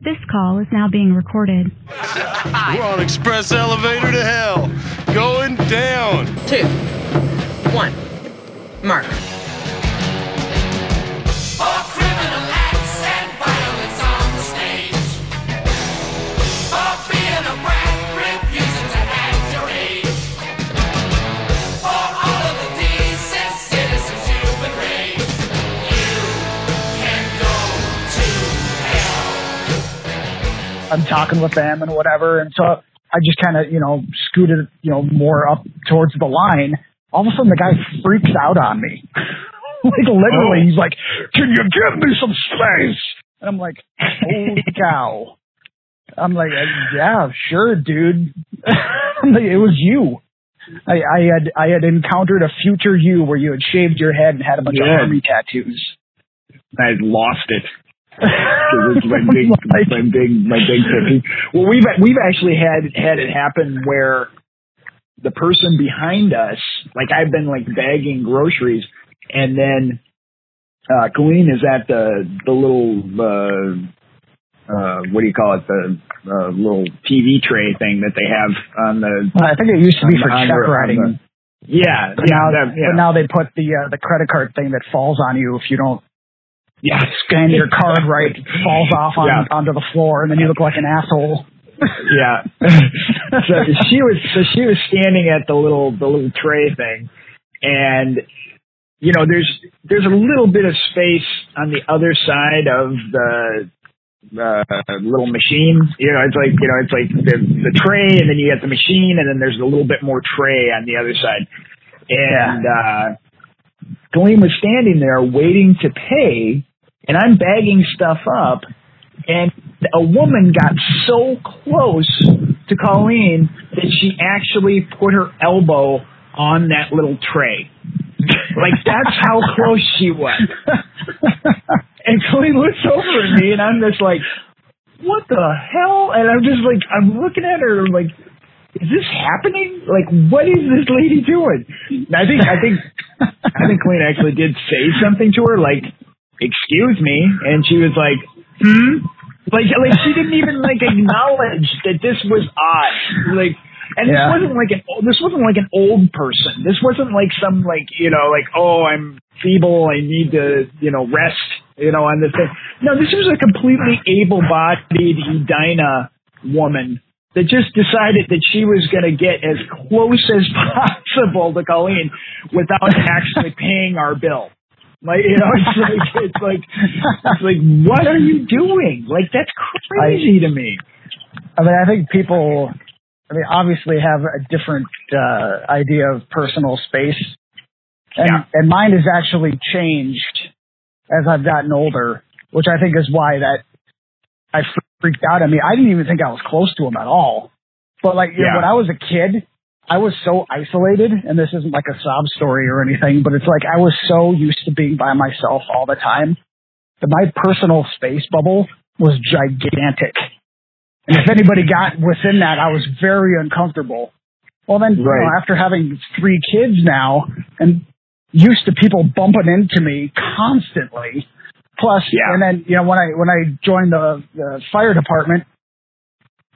This call is now being recorded. We're on express elevator to hell. Going down. Two. One. Mark. I'm talking with them and whatever. And so I just kind of, you know, scooted, you know, more up towards the line. All of a sudden the guy freaks out on me. like literally, he's like, can you give me some space? And I'm like, holy cow. I'm like, uh, yeah, sure, dude. I'm like, it was you. I, I had I had encountered a future you where you had shaved your head and had a bunch Yeah. of army tattoos. I had lost it. my big, Like- my big, my big pet. Well, we've we've actually had had it happen where the person behind us, like I've been like bagging groceries, and then uh, Colleen is at the the little uh, uh, what do you call it the uh, little TV tray thing that they have on the I think it used to be for check writing. the- yeah But yeah now, that, yeah but now they put the uh, the credit card thing that falls on you if you don't yeah scan your card right, falls off on, Yeah. onto the floor, and then you look like an asshole. Yeah. so she was so she was standing at the little the little tray thing, and you know there's there's a little bit of space on the other side of the uh, little machine. You know, it's like you know it's like the the tray, and then you get the machine, and then there's a little bit more tray on the other side. And uh, Colleen was standing there waiting to pay, and I'm bagging stuff up, and a woman got so close to Colleen that she actually put her elbow on that little tray. Like that's how close she was. And Colleen looks over at me and I'm just like, what the hell? And I'm just like, I'm looking at her like, is this happening? Like, what is this lady doing? And I think, I think, I think Colleen actually did say something to her, like, excuse me. And she was like, hmm? Like, like she didn't even like acknowledge that this was odd. Like, and this wasn't like an this wasn't like an old person. This wasn't like some like you know like oh I'm feeble I need to you know rest you know on this thing. No, this was a completely able-bodied Edina woman that just decided that she was going to get as close as possible to Colleen without actually paying our bill. Like you know, it's like it's like it's like what are you doing? Like that's crazy to me. I mean, I think people, I mean, obviously have a different uh, idea of personal space, and Yeah. and mine has actually changed as I've gotten older, which I think is why that I freaked out. I mean, I didn't even think I was close to him at all. But like you know, when I was a kid, I was so isolated, and this isn't like a sob story or anything, but it's like I was so used to being by myself all the time that my personal space bubble was gigantic. And if anybody got within that, I was very uncomfortable. Well, then, you know, after having three kids now and used to people bumping into me constantly, plus, Yeah. and then, you know, when I, when I joined the, the fire department,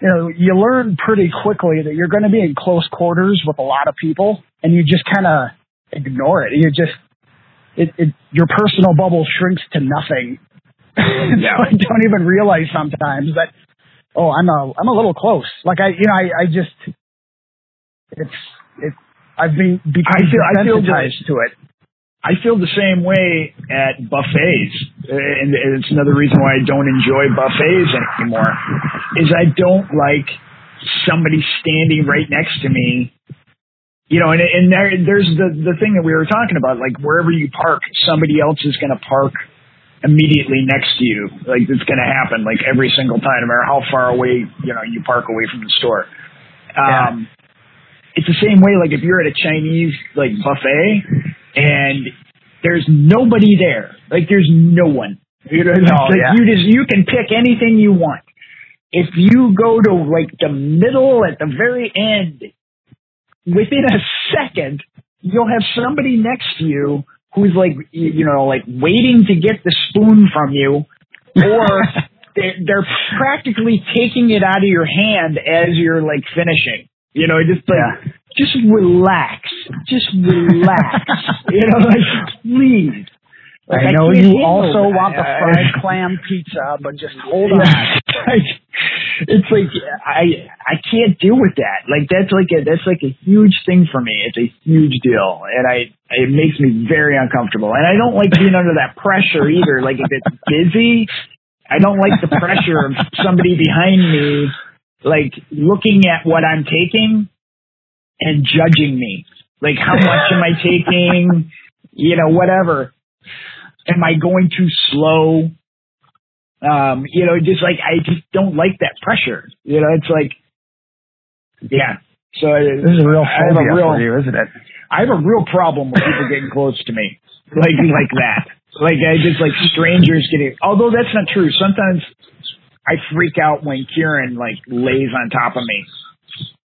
you know, you learn pretty quickly that you're going to be in close quarters with a lot of people and you just kind of ignore it. You just, it, it, your personal bubble shrinks to nothing. Yeah. so I don't even realize sometimes that, oh, I'm a, I'm a little close. Like I, you know, I, I just, it's, it, I've been become I feel- I feel desensitized to it. I feel the same way at buffets, and it's another reason why I don't enjoy buffets anymore. Is I don't like somebody standing right next to me. You know, and and there, there's the the thing that we were talking about, like wherever you park, somebody else is going to park immediately next to you. Like it's going to happen, like every single time, no matter how far away you know you park away from the store. Um, it's the same way like if you're at a Chinese like buffet and there's nobody there. Like there's no one. You know, Oh, like, yeah. you just you can pick anything you want. If you go to like the middle at the very end, within a second, you'll have somebody next to you who's like you know like waiting to get the spoon from you or they're, they're practically taking it out of your hand as you're like finishing. You know, just like just relax, just relax. you know, like please. Like, I know can't you also that. want the fried clam pizza, but just hold on. Like, it's like I I can't deal with that. Like that's like a that's like a huge thing for me. It's a huge deal, and I it makes me very uncomfortable. And I don't like being under that pressure either. Like if it's busy, I don't like the pressure of somebody behind me, like looking at what I'm taking and judging me. Like how much am I taking? You know, whatever. Am I going too slow? Um, you know, just like I just don't like that pressure. You know, it's like, yeah. So This is a real I have a real, for you, isn't it? I have a real problem with people getting close to me, like like that. Like I just like strangers getting. Although that's not true. Sometimes I freak out when Kieran like lays on top of me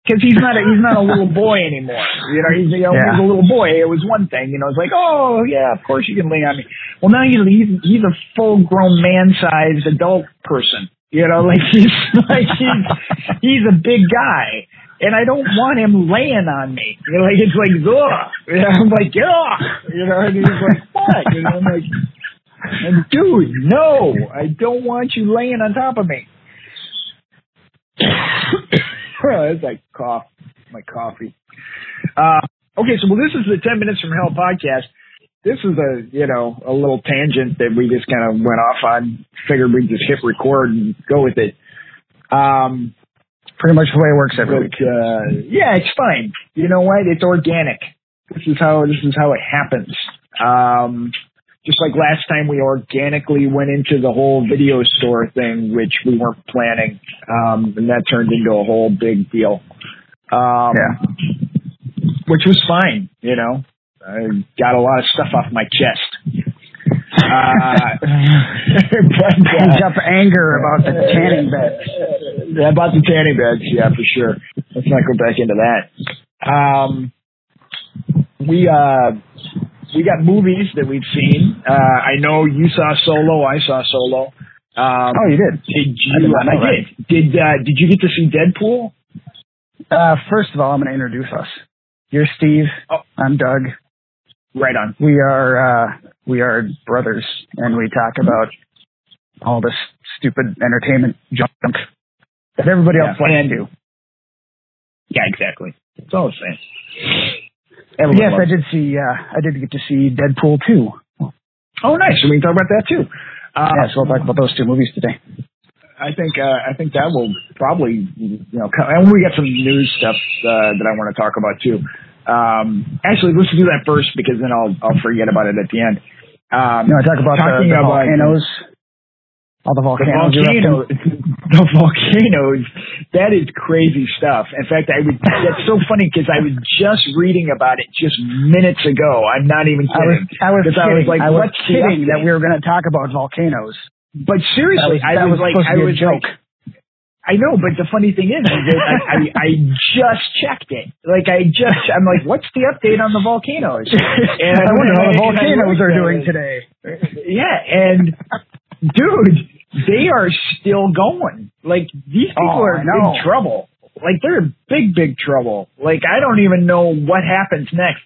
because he's not a, he's not a little boy anymore. You know, he's, you know, Yeah. a little boy. It was one thing. You know, it's like, oh yeah, of course you can lay on me. Well, now he's he's, he's a full grown man sized adult person. You know, like he's like he's he's a big guy. And I don't want him laying on me. You know, like it's like, ugh. You know, I'm like, get off. You know, and he's like, what? You know, I'm like, and dude, no, I don't want you laying on top of me. That's like cough, my coffee. Uh, okay, so well, this is the Ten Minutes from Hell podcast. This is a you know a little tangent that we just kind of went off on. Figured we'd just hit record and go with it. Um, Pretty much the way it works every week. uh, yeah, it's fine. You know what? It's organic. This is how this is how it happens. Um, just like last time, we organically went into the whole video store thing, which we weren't planning, um, and that turned into a whole big deal. Um, Yeah. which was fine. You know, I got a lot of stuff off my chest. Uh, but, uh, up anger about the tanning beds. yeah, about the tanning beds, yeah, for sure. Let's not go back into that. Um, we uh, we got movies that we've seen. Uh, I know you saw Solo. I saw Solo. Um, Oh, you did. did I did you? know I did. Did uh, did you get to see Deadpool? Uh, first of all, I'm going to introduce us. You're Steve. Oh. I'm Doug. Right on. We are uh, we are brothers, and we talk about all this stupid entertainment junk that everybody else Yeah. likes to do. Yeah, exactly. It's all I'm saying. Yes, I did see. Uh, I did get to see Deadpool two. Oh, nice. We can talk about that too. Uh, yeah, so we'll talk about those two movies today. I think uh, I think that will probably you know come, and we got some news stuff uh, that I want to talk about too. Um, actually, let's do that first because then I'll I'll forget about it at the end. Um, You to talk about the, Talking the about- volcanoes? All the the volcanoes. to? volcano, the volcanoes. That is crazy stuff. In fact, I would. That's so funny because I was just reading about it just minutes ago. I'm not even I was kidding. I was kidding. I was like, I was what's kidding that we were going to talk about volcanoes. But That seriously, was, I that was, like, I was joke. like, I know, but the funny thing is, is that I, I, I just checked it. Like I just, I'm like, what's the update on the volcanoes? And I wonder how the volcanoes are doing today. Yeah, and dude, they are still going. Like these oh, people Oh, are in big trouble. Like they're in big, big trouble. Like I don't even know what happens next.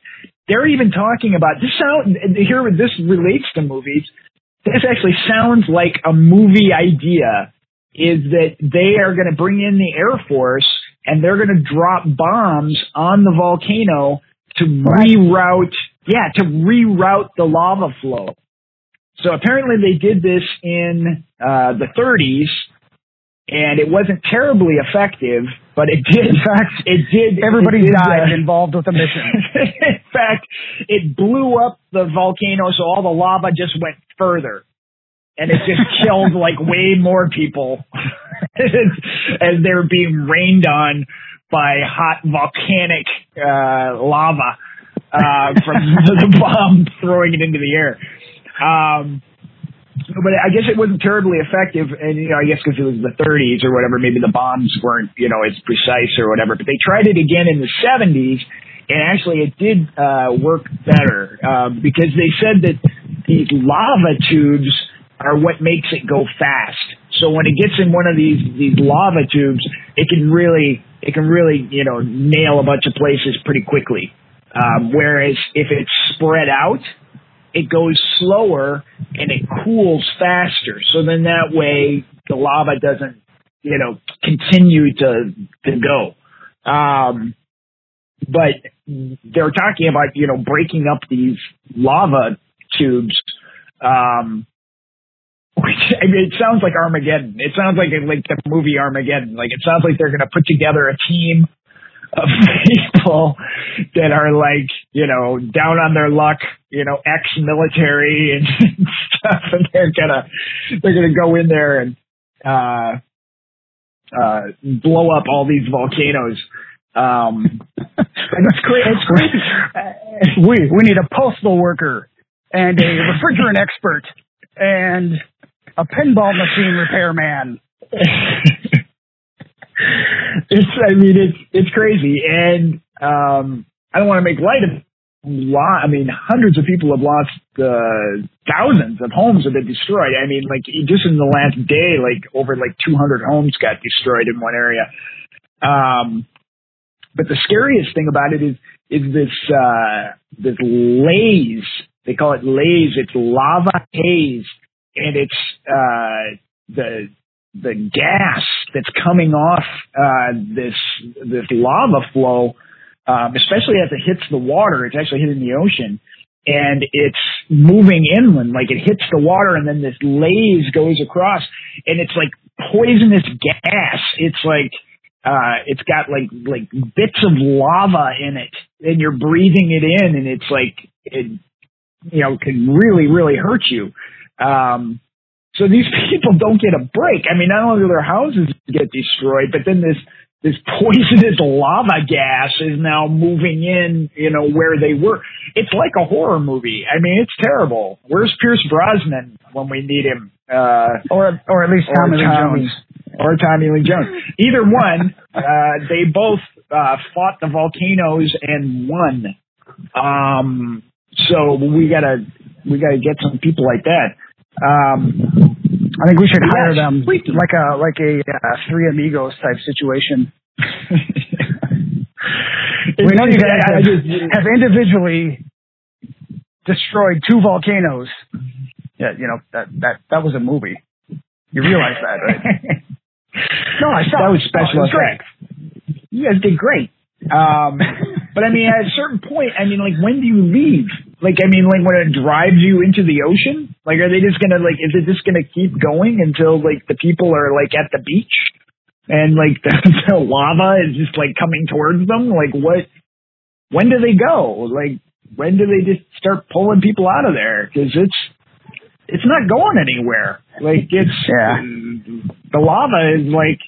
They're even talking about this. Sound here. This relates to movies. This actually sounds like a movie idea. Is that they are going to bring in the Air Force and they're going to drop bombs on the volcano to reroute, yeah, to reroute the lava flow. So apparently they did this in uh, the 30s, and it wasn't terribly effective, but it did. In fact, it did. Everybody it did, died uh, involved with the mission. in fact, it blew up the volcano, so all the lava just went further, and it just killed like way more people as they were being rained on by hot volcanic uh, lava uh, from the bomb throwing it into the air. Um, but I guess it wasn't terribly effective, and you know, I guess because it was the 30s or whatever, maybe the bombs weren't, you know, as precise or whatever. But they tried it again in the 70s, and actually it did uh, work better uh, because they said that these lava tubes are what makes it go fast. So when it gets in one of these these lava tubes, it can really it can really you know nail a bunch of places pretty quickly. Um, whereas if it's spread out, it goes slower and it cools faster. So then that way the lava doesn't you know continue to to go. Um, but they're talking about you know breaking up these lava tubes. Um, I mean, it sounds like Armageddon. It sounds like like the movie Armageddon. Like it sounds like they're going to put together a team of people that are like you know down on their luck, you know, ex-military and stuff, and they're gonna they're gonna go in there and uh, uh, blow up all these volcanoes. Um, and it's great. It's great. we we need a postal worker and a refrigerant expert and a pinball machine repairman. it's I mean it's it's crazy and um I don't want to make light of lot I mean hundreds of people have lost uh thousands of homes have been destroyed. I mean like just in the last day like over like 200 homes got destroyed in one area. Um but the scariest thing about it is is this uh this laze. They call it laze. It's lava haze and it's uh the the gas that's coming off uh, this this lava flow, um, especially as it hits the water, it's actually hitting the ocean, and it's moving inland. Like it hits the water, and then this laze goes across, and it's like poisonous gas. It's like uh, it's got like like bits of lava in it, and you're breathing it in, and it's like it, you know, can really really hurt you. Um, so these people don't get a break. I mean, not only do their houses get destroyed, but then this this poisonous lava gas is now moving in, you know, where they were. It's like a horror movie. I mean, it's terrible. Where's Pierce Brosnan when we need him? Uh, or or at least Tommy Lee Jones. Or Tommy Lee Jones. Either one, uh, they both uh, fought the volcanoes and won. Um, so we gotta we gotta get some people like that. Um, I think we should hire Yes, them like a like a uh, Three Amigos type situation. We know you guys have, have individually destroyed two volcanoes. Yeah, you know that that that was a movie. You realize that, right? no, I saw that was special Oh, it was great. effects. You guys did great. Um, but I mean, at a certain point, I mean, like, when do you leave? Like, I mean, like when it drives you into the ocean? Like, are they just gonna like? Is it just gonna keep going until like the people are like at the beach and like the, the lava is just like coming towards them? Like, what? When do they go? Like, when do they just start pulling people out of there? Because it's it's not going anywhere. Like, it's Yeah. the lava is like,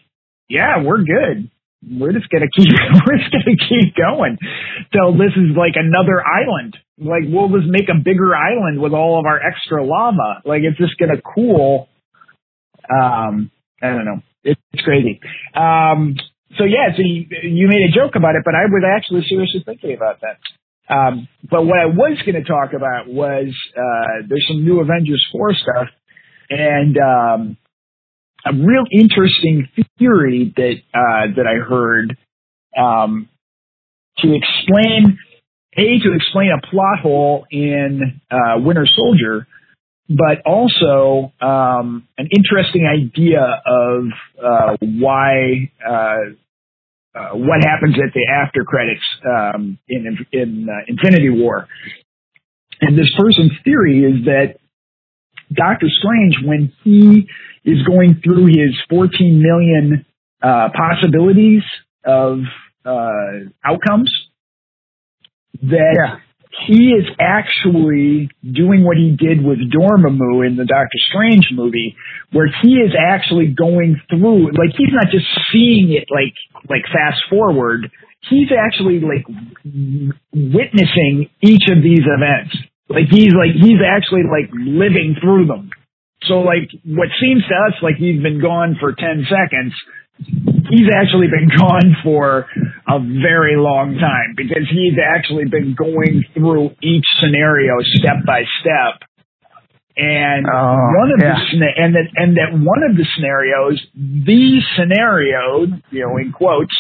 yeah, we're good. We're just gonna keep we're just gonna keep going till this is like another island. Like we'll just make a bigger island with all of our extra lava. Like it's just gonna cool. Um, I don't know. It's, crazy. Um, so yeah, so you, you made a joke about it, but I was actually seriously thinking about that. Um, but what I was going to talk about was uh, there's some new Avengers 4 stuff, and um, a real interesting theory that uh, that I heard um, to explain a to explain a plot hole in uh, Winter Soldier, but also um, an interesting idea of uh, why uh, uh, what happens at the after credits um, in in uh, Infinity War. And this person's theory is that Doctor Strange, when he is going through his 14 million uh, possibilities of uh, outcomes, that Yeah. he is actually doing what he did with Dormammu in the Doctor Strange movie, where he is actually going through, like he's not just seeing it like like fast forward. He's actually like witnessing each of these events. Like he's like he's actually like living through them. So like what seems to us like he's been gone for 10 seconds, he's actually been gone for a very long time because he's actually been going through each scenario step by step And Oh, one of yeah. the and that and that one of the scenarios, the scenario, you know, in quotes,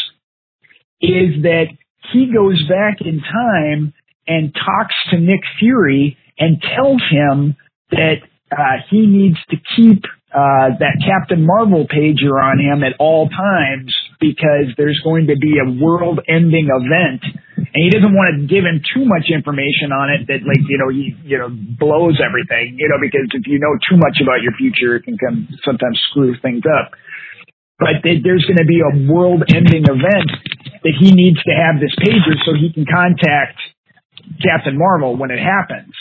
is that he goes back in time and talks to Nick Fury and tells him that uh, he needs to keep uh, that Captain Marvel pager on him at all times because there's going to be a world-ending event, and he doesn't want to give him too much information on it that, like, you know, he you know blows everything, you know, because if you know too much about your future, it can come sometimes screw things up. But there's going to be a world-ending event that he needs to have this pager so he can contact Captain Marvel when it happens.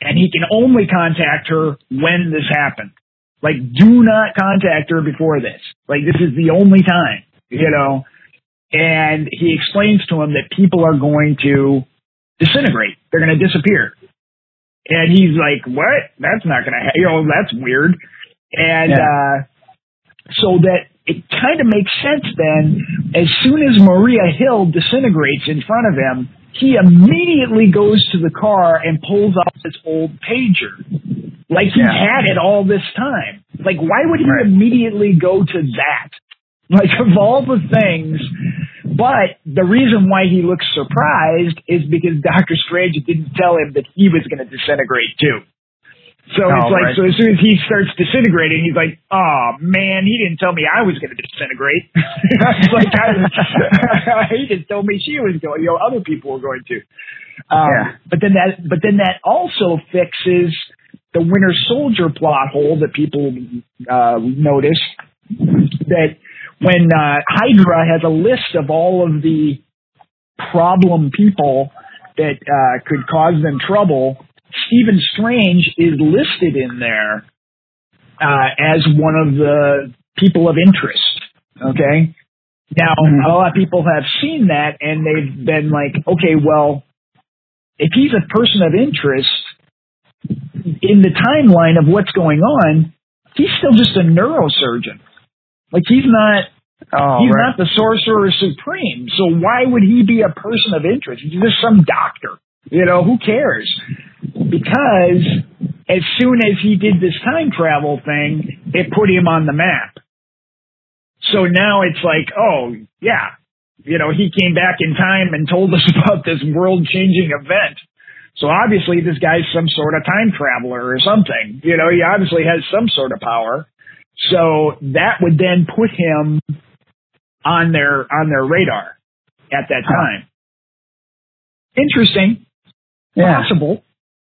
And he can only contact her when this happened. Like, do not contact her before this. Like, this is the only time, you know? And he explains to him that people are going to disintegrate. They're going to disappear. And he's like, what? That's not going to, ha- you know, that's weird. And, Yeah. uh, so that it kind of makes sense then, as soon as Maria Hill disintegrates in front of him, he immediately goes to the car and pulls out his old pager. Like he Yeah. had it all this time. Like why would he Right. immediately go to that? Like of all the things, but the reason why he looks surprised is because Doctor Strange didn't tell him that he was going to disintegrate too. So Oh, it's like, right. so as soon as he starts disintegrating, he's like, "Oh man, he didn't tell me I was going to disintegrate." it's like, I, he just told me she was going. You know, other people were going to. Um, Yeah. But then that, but then that also fixes the Winter Soldier plot hole that people uh, noticed that when uh, Hydra has a list of all of the problem people that uh, could cause them trouble, Stephen Strange is listed in there uh, as one of the people of interest. Okay. Now, a lot of people have seen that and they've been like, okay, well, if he's a person of interest in the timeline of what's going on, he's still just a neurosurgeon. Like he's not Oh, He's right. not the sorcerer supreme. So why would he be a person of interest? He's just some doctor. You know, who cares? Because as soon as he did this time travel thing, it put him on the map. So now it's like, oh, yeah. You know, he came back in time and told us about this world changing event. So obviously this guy's some sort of time traveler or something. You know, he obviously has some sort of power. So that would then put him on their on their radar at that time. Interesting, Yeah. possible.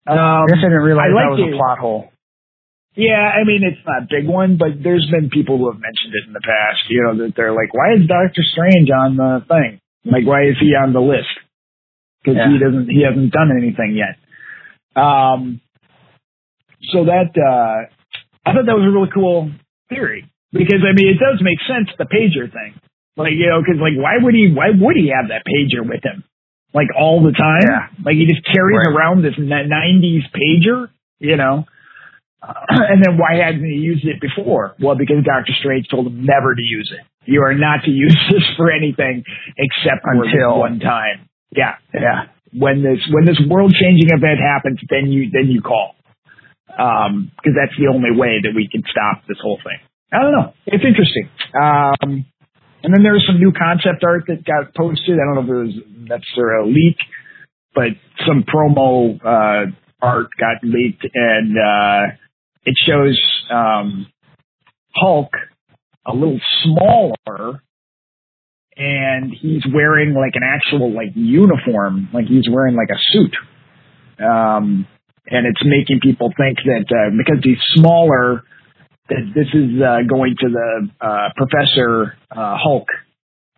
Um, I guess I didn't realize I like that was it. a plot hole. yeah, I mean it's not a big one, but there's been people who have mentioned it in the past. You know that they're like, why is Doctor Strange on the thing? Like, why is he on the list? Because he doesn't he hasn't done anything yet. Um, so that uh, I thought that was a really cool theory because I mean it does make sense the pager thing. Like you know, because like why would he why would he have that pager with him like all the time? Yeah. Like he just carries Right. around this '90s pager, you know. and then why hadn't he used it before? Well, because Doctor Strange told him never to use it. You are not to use this for anything except Until- one time. Yeah, Yeah. when this when this world changing event happens, then you then you call, because that's the only way that we can stop this whole thing. I don't know. It's interesting. Um, and then there's some new concept art that got posted. I don't know if it was necessarily a leak, but some promo uh, art got leaked, and uh, it shows um, Hulk a little smaller and he's wearing like an actual like uniform, like he's wearing like a suit. Um, and it's making people think that uh, because he's smaller, that this is uh, going to the uh, Professor uh, Hulk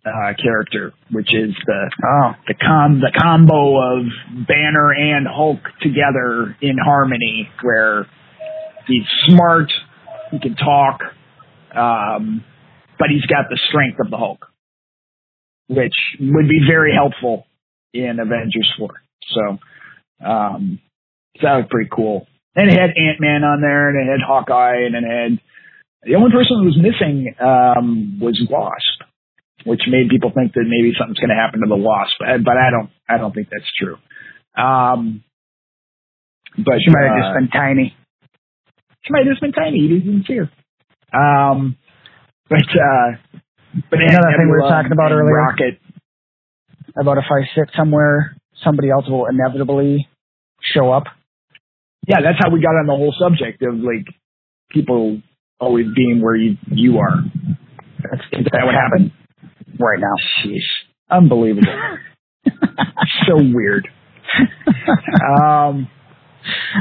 uh, character, which is the Oh. the com the combo of Banner and Hulk together in harmony, where he's smart, he can talk, um, but he's got the strength of the Hulk, which would be very helpful in Avengers Four. So, um, so that was pretty cool. And it had Ant Man on there, and it had Hawkeye, and it had the only person who was missing um, was Wasp which made people think that maybe something's going to happen to the wasp, Uh, but I don't. I don't think that's true. Um, but She might have uh, just been tiny. Midas been tiny. He didn't see her. Um, but uh, but Another thing we were talking about earlier. Rocket. About if I sit somewhere, somebody else will inevitably show up. Yeah, that's how we got on the whole subject of like people always being where you you are. That's, that what happened? Right now. Jeez, unbelievable. so weird. um,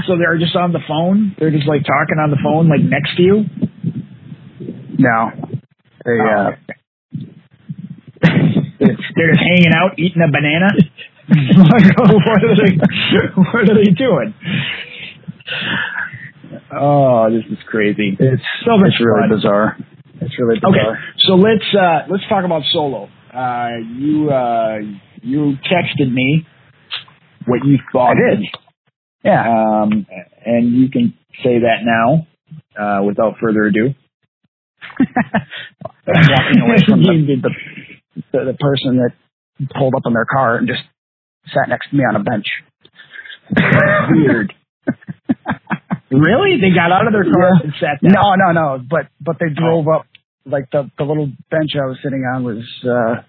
so they're just on the phone. They're just like talking on the phone, like next to you. No. They, Oh, uh, They're just hanging out, eating a banana. What are they? What are they doing? Oh, this is crazy. it's So much it's really fun. bizarre. It's really Okay, bizarre. So let's uh, let's talk about solo. Uh, you uh, you texted me what you thought. I did. of it. Yeah. Um, and you can say that now uh, without further ado. walking away from the, the, the the person that pulled up in their car and just sat next to me on a bench. Weird. really? They got out of their car Yeah. and sat down. No, no, no. But but they drove up like the the little bench I was sitting on was uh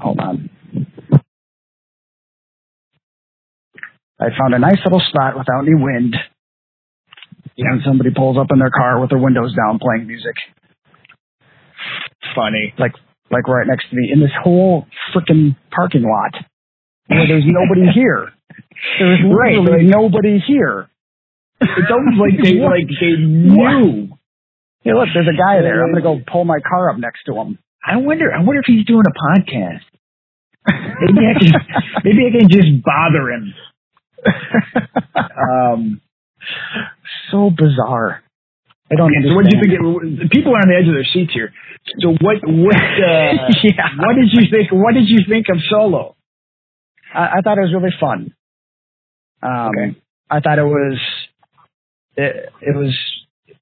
hold on. I found a nice little spot without any wind. Yeah. And somebody pulls up in their car with their windows down playing music. Funny. Like like right next to me in this whole freaking parking lot. Where there's nobody here. There's Right, literally nobody here. It's almost like they What? like they knew. Hey, look, there's a guy there. I'm gonna go pull my car up next to him. I wonder. I wonder if he's doing a podcast. Maybe I can. maybe I can just bother him. Um, so bizarre. I don't okay, so what did you think? It, people are on the edge of their seats here. So what? What? Uh, Yeah. What did you think? What did you think of Solo? I, I thought it was really fun. Um, Okay. I thought it was it, it was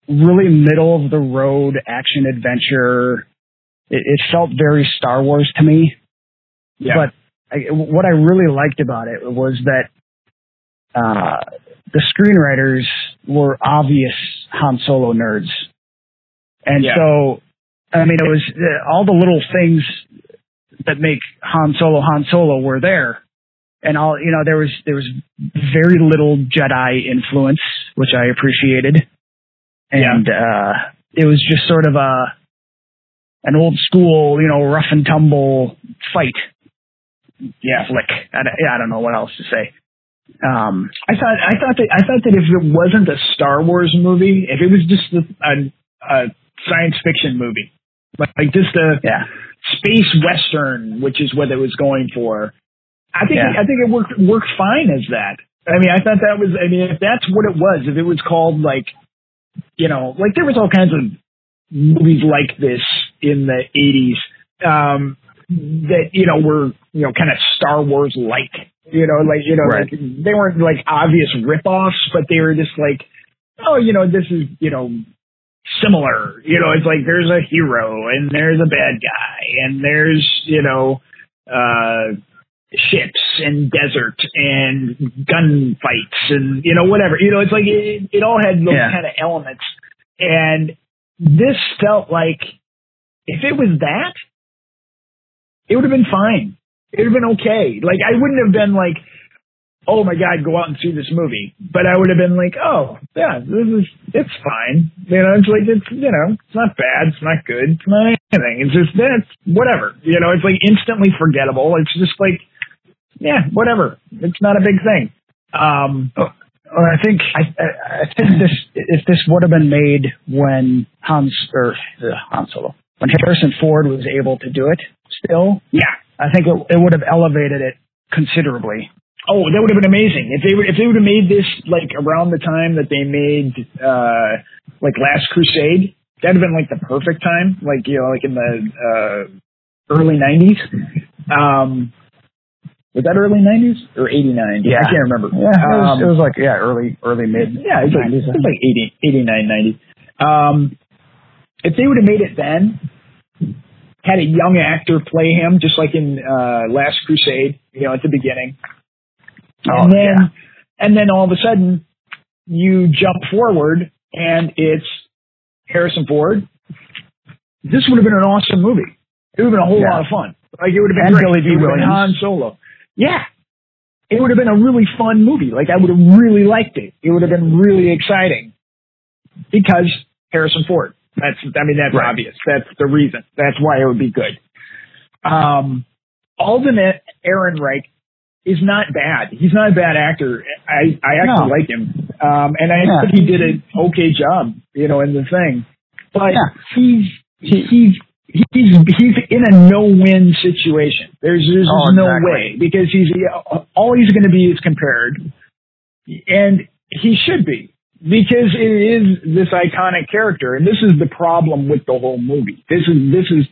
really middle of the road action adventure. It, it felt very Star Wars to me. But I, what I really liked about it was that uh, the screenwriters were obvious Han Solo nerds, and Yeah. so I mean it was uh, all the little things that make Han Solo Han Solo were there, and all you know there was there was very little Jedi influence, which I appreciated, and uh, it was just sort of a an old school you know rough and tumble fight yeah. flick. I, don't- I don't know what else to say. Um, I thought I thought that I thought that if it wasn't a Star Wars movie, if it was just a, a, a science fiction movie, like, like just a yeah, space western, which is what it was going for, I think Yeah. I think it worked worked fine as that. I mean, I thought that was. I mean, if that's what it was, if it was called like, you know, like there was all kinds of movies like this in the '80s um, that you know were you know kind of Star Wars like. You know, like you know, Right. like, they weren't like obvious ripoffs, but they were just like, oh, you know, this is you know similar. You know, it's like there's a hero and there's a bad guy and there's you know uh ships and desert and gunfights and you know whatever. You know, it's like it, it all had those Yeah. kind of elements, and this felt like if it was that, it would have been fine. It would have been okay. Like I wouldn't have been like, oh my god, go out and see this movie. But I would have been like, oh yeah, this is it's fine. You know, it's like it's you know, it's not bad, it's not good, it's not anything. It's just it's whatever. You know, it's like instantly forgettable. It's just like yeah, whatever. It's not a big thing. Um, Well, I think I, I I think this if this would have been made when Hans or uh, Han Solo when Harrison Ford was able to do it still, yeah. I think it, it would have elevated it considerably. Oh, that would have been amazing if they would if they would have made this like around the time that they made uh like Last Crusade. That'd have been like the perfect time, like you know, like in the uh early '90s. Um, was that early '90s or '89? Yeah. I can't remember. Yeah, it was, Um, it was like yeah, early early mid. yeah, it's like, 90s, it's like 80, 89, 90. Um, if they would have made it then, had a young actor play him, just like in uh, Last Crusade, you know, at the beginning, Oh, and then yeah. and then all of a sudden, you jump forward and it's Harrison Ford. This would have been an awesome movie. It would have been a whole Yeah. lot of fun. Like it would have been And great. Billy D. It would have been Williams. Han Solo. Yeah. It would have been a really fun movie. Like I would have really liked it. It would have been really exciting because Harrison Ford. That's, I mean, that's Right. obvious. That's the reason. That's why it would be good. Um, Alden Ehrenreich is not bad. He's not a bad actor. I, I actually No. like him. Um, and I Yeah. think he did an okay job, you know, in the thing. But Yeah. he's, he's, he's, he's in a no-win situation. There's, there's Oh, no exactly. way because he's, all he's going to be is compared. And he should be because it is this iconic character. And this is the problem with the whole movie. This is, this is,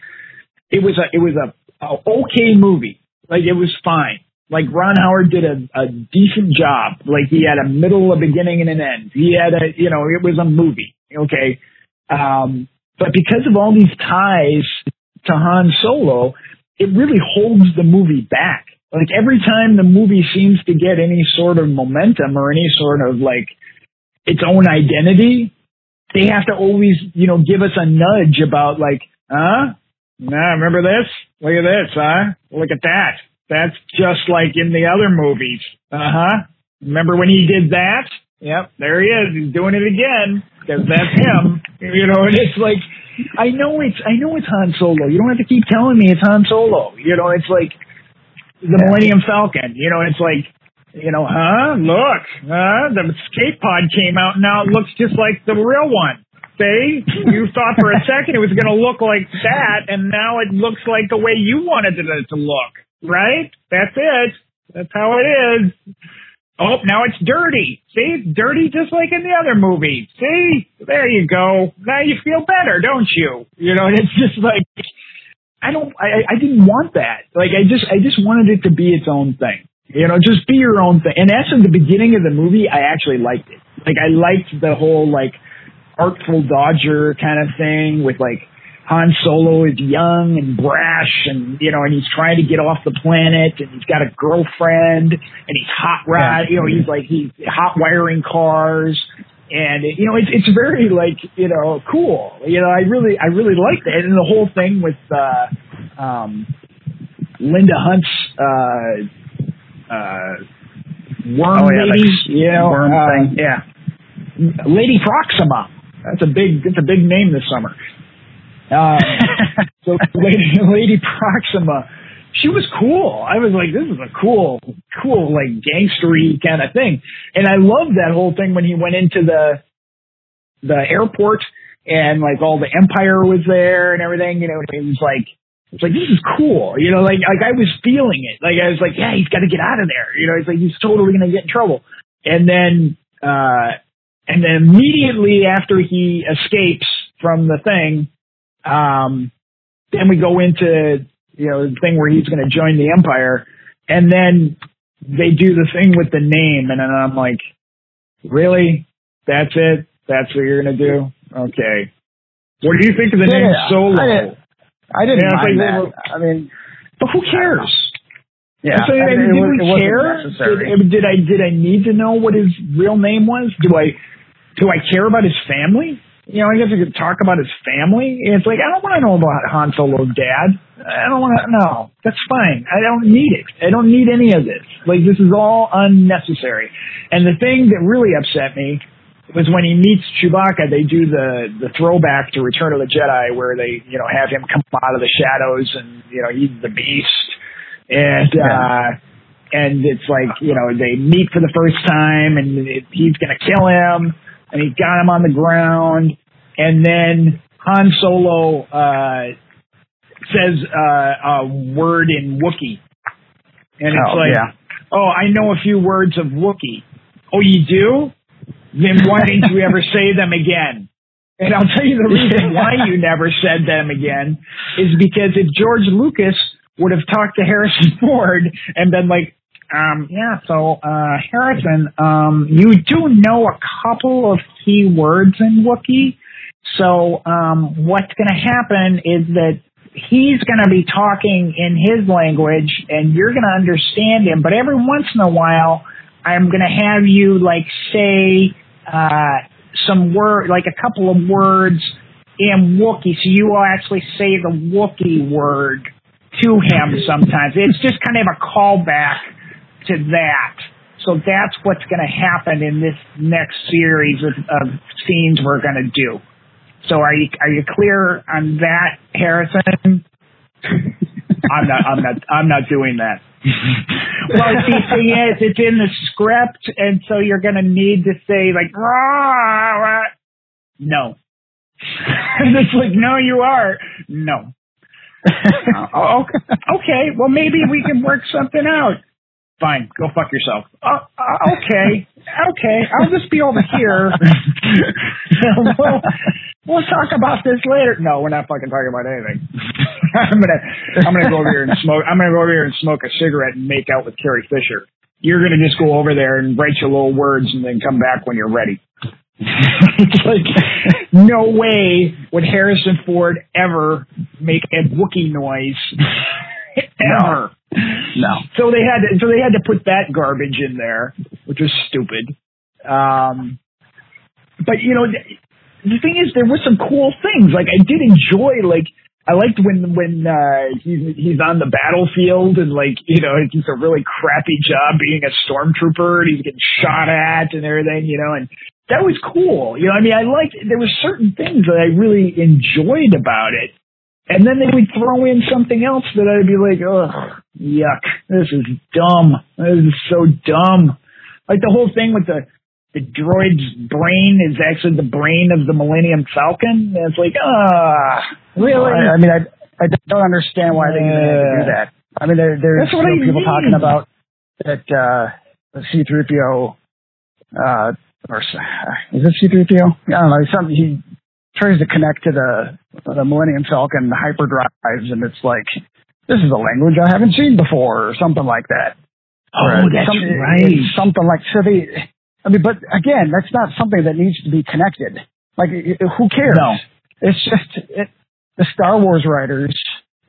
it was a, it was a, a okay movie. Like it was fine. Like Ron Howard did a, a decent job. Like he had a middle, a beginning, and an end. He had a, you know, it was a movie. Okay. Um, but because of all these ties to Han Solo, it really holds the movie back. Like every time the movie seems to get any sort of momentum or any sort of like its own identity, they have to always, you know, give us a nudge about like, huh? Nah, remember this? Look at this, huh? Look at that. That's just like in the other movies. Uh huh. Remember when he did that? Yep, there he is. He's doing it again because that's him. You know, and it's like, I know it's, I know it's Han Solo. You don't have to keep telling me it's Han Solo. You know, it's like the Millennium Falcon. You know, it's like, you know, huh? Look, huh? The escape pod came out. and Now it looks just like the real one. See, you thought for a second it was going to look like that, and now it looks like the way you wanted it to look. Right? That's it. That's how it is. Oh, now it's dirty. See, it's dirty just like in the other movies. See, there you go. Now you feel better, don't you? You know, it's just like I don't. I, I didn't want that. Like I just, I just wanted it to be its own thing. You know, just be your own thing. And that's in the beginning of the movie. I actually liked it. Like I liked the whole like artful dodger kind of thing with like Han Solo is young and brash and you know and he's trying to get off the planet and he's got a girlfriend and he's hot rod you know he's like he's hot wiring cars and you know it's it's very like you know cool you know I really I really liked it and the whole thing with uh um Linda Hunt's uh uh worm Oh, yeah, lady like you know worm uh, thing. yeah Lady Proxima. That's a big that's a big name this summer. Um, so Lady, Lady Proxima, she was cool. I was like, this is a cool, cool like gangstery kind of thing. And I loved that whole thing when he went into the the airport and like all the Empire was there and everything. You know, it was like it's like this is cool. You know, like like I was feeling it. Like I was like, yeah, he's got to get out of there. You know, it's like he's totally gonna get in trouble. And then uh and then immediately after he escapes from the thing, um, then we go into you know the thing where he's going to join the Empire, and then they do the thing with the name, and then I'm like, really? That's it? That's what you're going to do? Okay. What do you think of the name Yeah, Solo? I didn't- I didn't mind they that. were- I mean, but who cares? yeah, I'm I mean, did we was, it wasn't care? Did, did I did I need to know what his real name was? Do I do I care about his family? You know, I guess I could talk about his family. It's like I don't want to know about Han Solo's dad. I don't want to. No, that's fine. I don't need it. I don't need any of this. Like this is all unnecessary. And the thing that really upset me was when he meets Chewbacca. They do the the throwback to Return of the Jedi, where they you know have him come out of the shadows and you know he's the Beast, and. uh and it's like you know they meet for the first time and it, he's going to kill him and he's got him on the ground. And then Han Solo uh says uh a word in Wookiee. And it's Oh, like yeah. oh I know a few words of Wookiee. Oh you do? Then why didn't you ever say them again? And I'll tell you the reason why you never said them again is because if George Lucas would have talked to Harrison Ford and been like, um, yeah, so, uh, Harrison, um, you do know a couple of key words in Wookiee. So, um, what's going to happen is that he's going to be talking in his language and you're going to understand him. But every once in a while, I'm going to have you like say, uh, some word, like a couple of words in Wookiee. So you will actually say the Wookiee word to him sometimes. It's just kind of a callback to that. So that's what's going to happen in this next series of, of scenes we're going to do. So are you are you clear on that, Harrison? I'm not. I'm not. I'm not doing that. well, the thing is, it's in the script, and so you're going to need to say like, no. and it's like, no, you are. No. Uh, okay. okay. Well, maybe we can work something out. Fine. Go fuck yourself. Uh, uh, okay. Okay. I'll just be over here. we'll, we'll talk about this later. No, we're not fucking talking about anything. I'm gonna, I'm gonna go over here and smoke. I'm gonna go over here and smoke a cigarette and make out with Carrie Fisher. You're gonna just go over there and write your little words and then come back when you're ready. it's like no way would Harrison Ford ever make a Wookiee noise ever. No. So they had to, so they had to put that garbage in there, which was stupid. Um, but you know, the, the thing is, there were some cool things. Like I did enjoy, like I liked when when uh, he's he's on the battlefield and like you know it's a really crappy job being a stormtrooper and he's getting shot at and everything, you know, and that was cool. You know, I mean, I liked there were certain things that I really enjoyed about it. And then they would throw in something else that I'd be like, ugh, yuck, this is dumb. This is so dumb. Like the whole thing with the the droid's brain is actually the brain of the Millennium Falcon. And it's like, ah, really? I, I mean, I I don't understand why they do that. I mean, there, there's you know, people mean. talking about that uh, C-3PO uh, or is it C-3PO? I don't know. Some he tries to connect to the the Millennium Falcon hyperdrives, and it's like this is a language I haven't seen before, or something like that. Oh, Or that's some- right. Something like so they. I mean, but again, that's not something that needs to be connected. Like, who cares? No. It's just it, the Star Wars writers,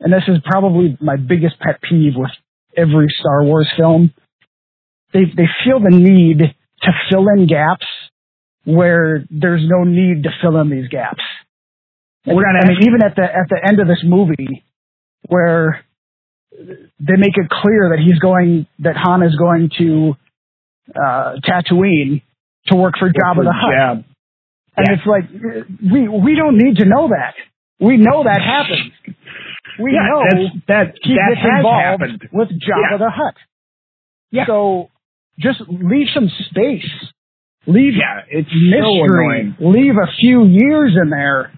and this is probably my biggest pet peeve with every Star Wars film. They they feel the need to fill in gaps where there's no need to fill in these gaps. We're not I mean, even at the at the end of this movie, where they make it clear that he's going, that Han is going to uh, Tatooine to work for Jabba the Hutt. And Yeah. it's like we we don't need to know that. We know that happens. We Yeah, know that- he that gets has involved happened. with Jabba Yeah. the Hutt. Yeah. So just leave some space. Leave Yeah, it's so mystery. annoying. leave a few years in there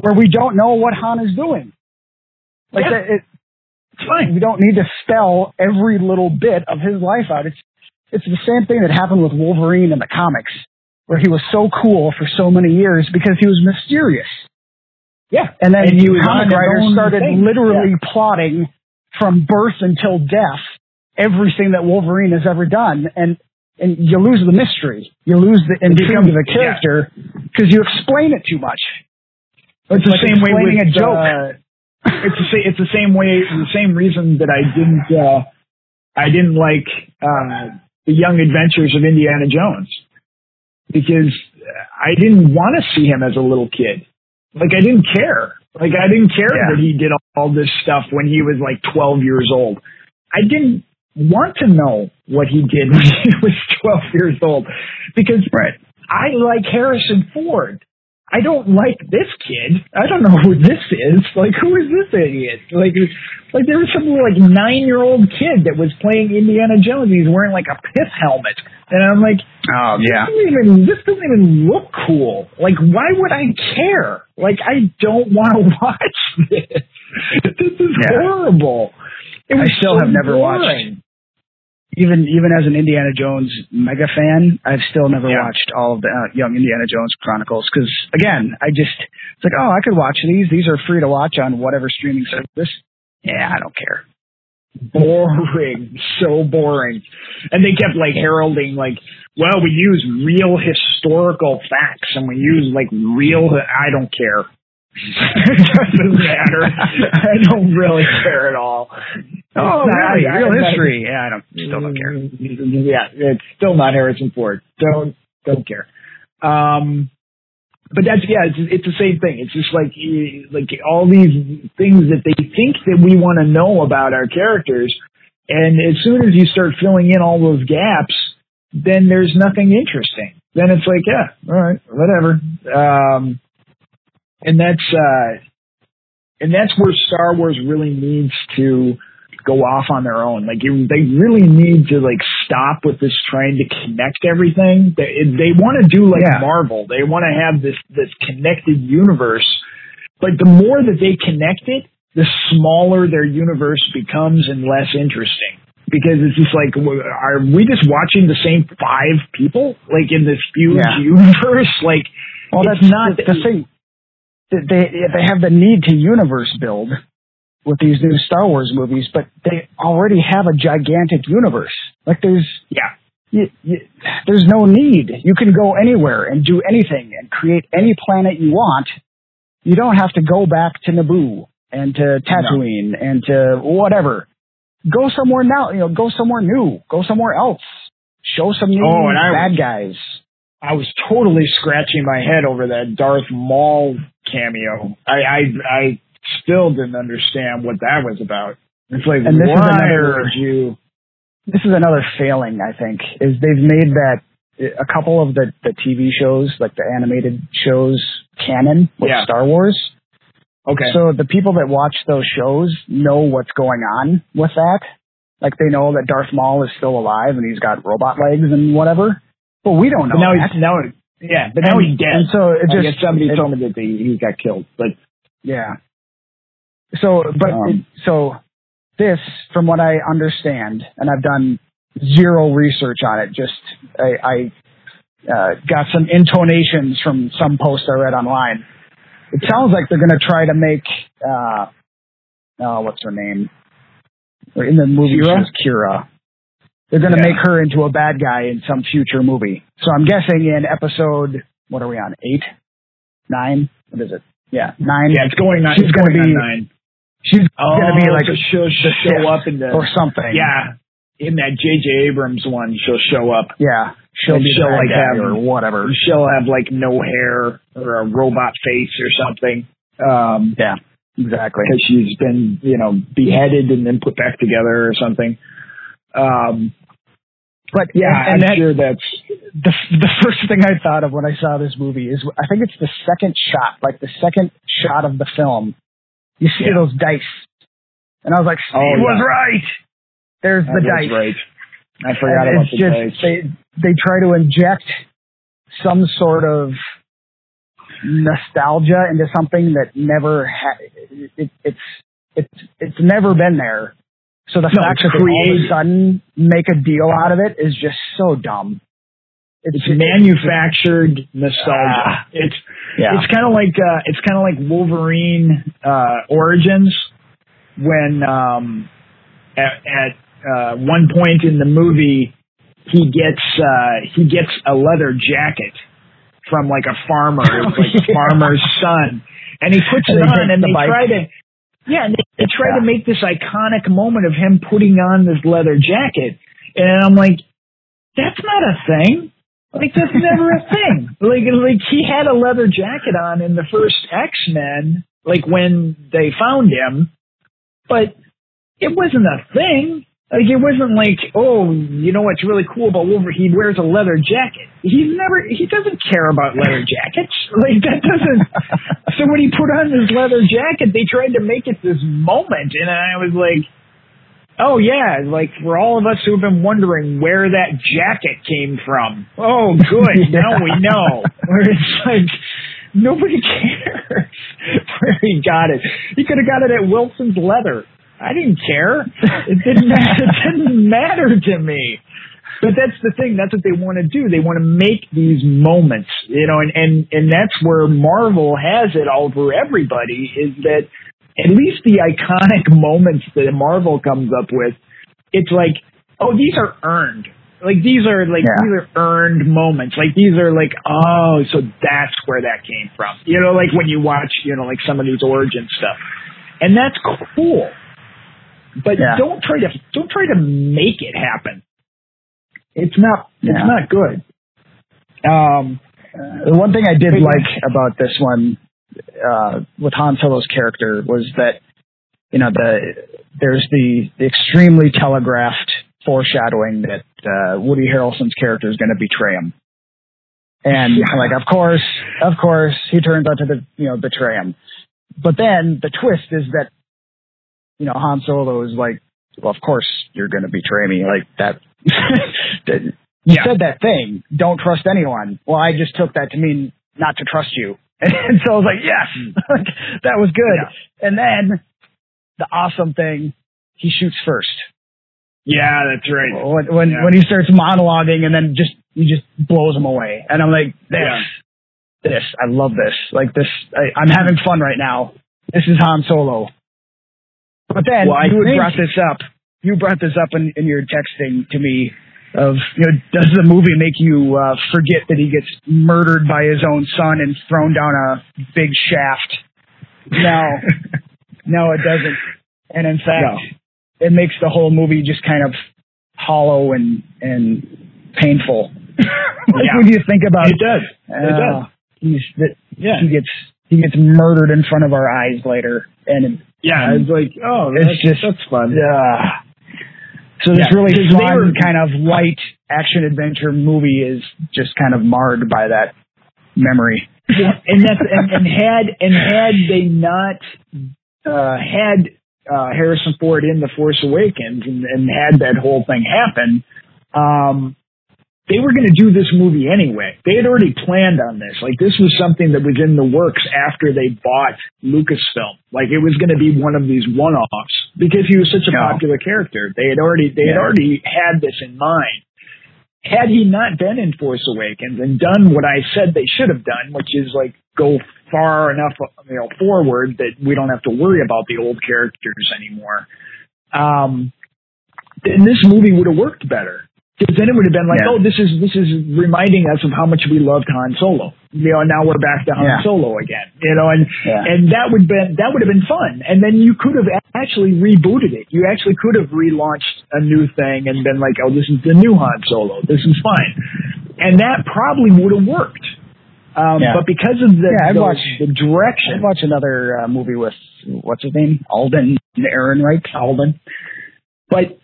where we don't know what Han is doing. Like Yeah. that, it, It's fine. we don't need to spell every little bit of his life out. It's it's the same thing that happened with Wolverine in the comics, where he was so cool for so many years because he was mysterious. Yeah. And then And he comic writers started thing. literally plotting from birth until death everything that Wolverine has ever done, and and you lose the mystery, you lose the intrigue of the character because you explain it too much. It's the like same way with a joke. uh, it's the same. It's the same way. The same reason that I didn't. Uh, I didn't like uh, the Young Adventures of Indiana Jones because I didn't want to see him as a little kid. Like I didn't care. Like I didn't care Yeah. that he did all this stuff when he was like 12 years old. I didn't want to know what he did when he was 12 years old because Right. I like Harrison Ford. I don't like this kid. I don't know who this is. Like, who is this idiot? Like, like there was some like nine year old kid that was playing Indiana Jones. He's wearing like a pith helmet, and I'm like, Oh this doesn't even this doesn't even look cool. Like, why would I care? Like, I don't want to watch this. This is Yeah. horrible. I still so have never watched boring. Even even as an Indiana Jones mega fan, I've still never Yeah. watched all of the uh, Young Indiana Jones Chronicles because again, I just it's like oh I could watch these. These are free to watch on whatever streaming service. Yeah, I don't care. boring, so boring. And they kept like heralding like, well, we use real historical facts and we use like real. I don't care. It doesn't matter. I don't really care at all. Oh, not- really? I- Real I- history? Yeah, I don't. Still don't care. Yeah, it's still not Harrison Ford. Don't don't care. Um, but that's yeah, it's it's the same thing. It's just like like all these things that they think that we want to know about our characters, and as soon as you start filling in all those gaps, then there's nothing interesting. Then it's like yeah, all right, whatever. Um, and that's uh, and that's where Star Wars really needs to go off on their own. Like you, they really need to like stop with this trying to connect everything. They they want to do like Yeah. Marvel. They want to have this this connected universe. But the more that they connect it, the smaller their universe becomes and less interesting. Because it's just like, are we just watching the same five people like in this huge Yeah. universe? Like, Well, that's not the, the thing. They they have the need to universe build with these new Star Wars movies, but they already have a gigantic universe. Like there's Yeah. you, you, there's no need. You can go anywhere and do anything and create any planet you want. You don't have to go back to Naboo and to Tatooine and to whatever. Go somewhere now. You know, go somewhere new. Go somewhere else. Show some new Oh, and I- bad guys. I was totally scratching my head over that Darth Maul cameo. I I, I still didn't understand what that was about. It's like And this is another- you? this is another failing, I think, is they've made that a couple of the, the TV shows, like the animated shows, canon with Yeah. Star Wars. Okay. So the people that watch those shows know what's going on with that. Like they know that Darth Maul is still alive and he's got robot legs and whatever. But we don't know but now that. he's now yeah, but now And- he's dead. And so it I just guess somebody it- told me that he, he got killed, but Yeah. So, but Um, it, so this, from what I understand, and I've done zero research on it. Just I, I uh, got some intonations from some post I read online. It sounds like they're going to try to make uh, oh, what's her name? In the movie, Qi'ra? Qi'ra. They're going to Yeah. make her into a bad guy in some future movie. So I'm guessing in episode, what are we on? Eight, nine? What is it? Yeah, nine. yeah, it's going nine. She's gonna going be- on nine. She's Oh, going to be like so she'll show up in the or something. yeah in that J.J. Abrams one. She'll show up. yeah. She'll be she'll, like, have- or whatever. She'll have like no hair or a robot face or something. Um, Yeah, exactly. because she's been, you know, beheaded and then put back together or something. Um, But yeah, and, I'm that, sure that's the the first thing I thought of when I saw this movie is I think it's the second shot, like the second shot of the film. You see Yeah. those dice, and I was like, oh, Steve Oh, was right. There's the that was dice. right. I forgot And about it's the just dice. they they try to inject some sort of nostalgia into something that never ha- it, it's it's it's never been there. So the No, fact it's that they all of a sudden make a deal out of it is just so dumb. It's manufactured nostalgia. Ah. it's Yeah. it's kind of like uh, it's kind of like Wolverine uh, Origins when um, at, at uh, one point in the movie he gets uh, he gets a leather jacket from like a farmer, like a farmer's son, and he puts And it on, and the they bike. try to yeah, and they, they try to make this iconic moment of him putting on this leather jacket, and I'm like, that's not a thing. Like that's never a thing. Like like he had a leather jacket on in the first X Men, like when they found him, but it wasn't a thing. Like it wasn't like, oh, you know what's really cool about Wolverine? He wears a leather jacket. He's never he doesn't care about leather jackets. Like that doesn't so when he put on this leather jacket, they tried to make it this moment and I was like Oh yeah, like for all of us who've been wondering where that jacket came from. Oh, good. Now we know. Where it's like nobody cares where he got it. He could have got it at Wilson's Leather. I didn't care. It didn't. Matter, it didn't matter to me. But that's the thing. That's what they want to do. They want to make these moments, you know, and and and that's where Marvel has it all over everybody. Is that at least the iconic moments that Marvel comes up with, it's like, oh, these are earned. Like these are like Yeah. these are earned moments. Like these are like, oh, so that's where that came from. You know, like when you watch, you know, like some of these origin stuff, and that's cool. But Yeah. don't try to don't try to make it happen. It's not it's not good. Um, Uh, the one thing I did like about this one uh, with Han Solo's character was that you know the there's the, the extremely telegraphed foreshadowing that uh, Woody Harrelson's character is going to betray him, and I'm like, of course, of course, he turns out to the you know betray him. But then the twist is that you know Han Solo is like, well, of course you're going to betray me, like that. that- you Yeah. said that thing, don't trust anyone. Well, I just took that to mean not to trust you. And so I was like, yes, mm-hmm. that was good. And then the awesome thing, he shoots first. Yeah, that's right. When when, Yeah. when he starts monologuing and then just he just blows him away. And I'm like, this, Yeah. this, I love this. Like this, I, I'm having fun right now. This is Han Solo. But then Well, you think- brought this up. You brought this up in, in your texting to me of you know does the movie make you uh, forget that he gets murdered by his own son and thrown down a big shaft? No, no, it doesn't. And in fact, no. it makes the whole movie just kind of hollow and and painful. like Yeah. when you think about It does. It uh, does. he's that Yeah. he gets he gets murdered in front of our eyes later, and Yeah, it's like, oh, It's that's, just- that's fun. Yeah. so this Yeah, really fun were- kind of light action adventure movie is just kind of marred by that memory. and that's and, and had and had they not uh, had uh, Harrison Ford in The Force Awakens and, and had that whole thing happen, um, they were going to do this movie anyway. They had already planned on this. Like this was something that was in the works after they bought Lucasfilm. Like it was going to be one of these one-offs because he was such a Yeah. popular character. They had already they had already had this in mind had he not been in Force Awakens and done what I said they should have done, which is like go far enough, you know, forward that we don't have to worry about the old characters anymore, um, then this movie would have worked better. Because then it would have been like, Yeah. oh, this is this is reminding us of how much we loved Han Solo. You know, and now we're back to Han Yeah. Solo again. You know, and Yeah. and that would been that would have been fun. And then you could have actually rebooted it. You actually could have relaunched a new thing and been like, oh, this is the new Han Solo. This is fine. And that probably would have worked. Um, Yeah. But because of the Yeah, I'd the, watch- the direction, I'd watch another uh, movie with what's his name, Alden Aaron Ehrenreich. Alden. But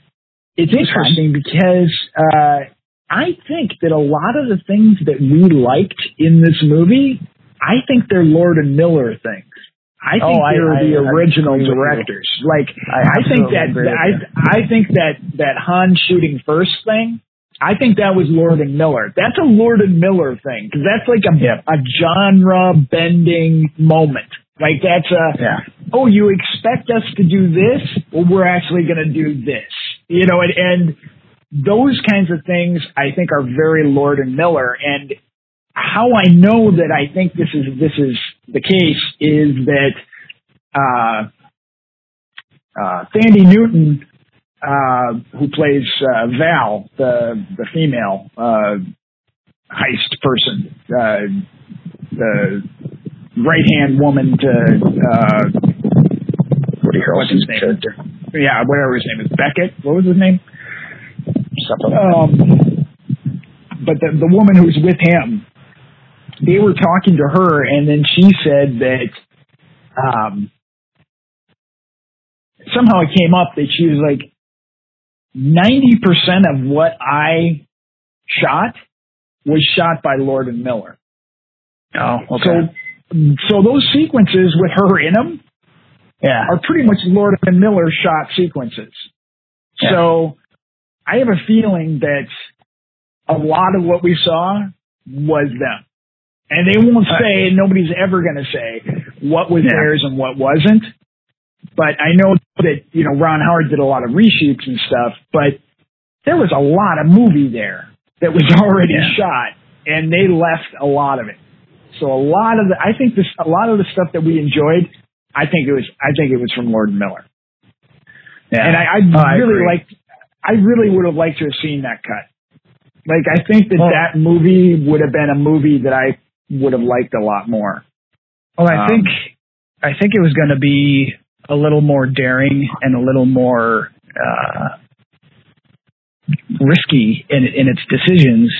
it's interesting because uh, I think that a lot of the things that we liked in this movie, I think they're Lord and Miller things. I think Oh, they're I- the I original you. directors. Like I I, think that I. I think that that Han shooting first thing. I think that was Lord and Miller. That's a Lord and Miller thing because that's like a Yeah. a genre bending moment. Like that's a Yeah. oh, you expect us to do this? Well, we're actually going to do this. You know, and, and those kinds of things I think are very Lord and Miller. And how I know that I think this is this is the case is that uh, uh, Thandie Newton, uh, who plays uh, Val, the the female uh, heist person, uh, the right hand woman to uh, Woody Harrelson's character. Yeah, whatever his name is, Beckett. What was his name? Something. Um, but the the woman who's with him, they were talking to her, and then she said that um, somehow it came up that she was like ninety percent of what I shot was shot by Lord and Miller. Oh, okay. So, so those sequences with her in them yeah. are pretty much Lord and Miller shot sequences. Yeah. So I have a feeling that a lot of what we saw was them. And they won't say, nobody's ever going to say what was Yeah. theirs and what wasn't. But I know that, you know, Ron Howard did a lot of reshoots and stuff, but there was a lot of movie there that was already Yeah. shot and they left a lot of it. So a lot of the, I think this, a lot of the stuff that we enjoyed, I think it was, I think it was from Lord Miller. yeah. And I, I I really liked, I really would have liked to have seen that cut. Like, I think that that movie would have been a movie that I would have liked a lot more. Well, I Um, think I think it was going to be a little more daring and a little more uh, risky in in its decisions.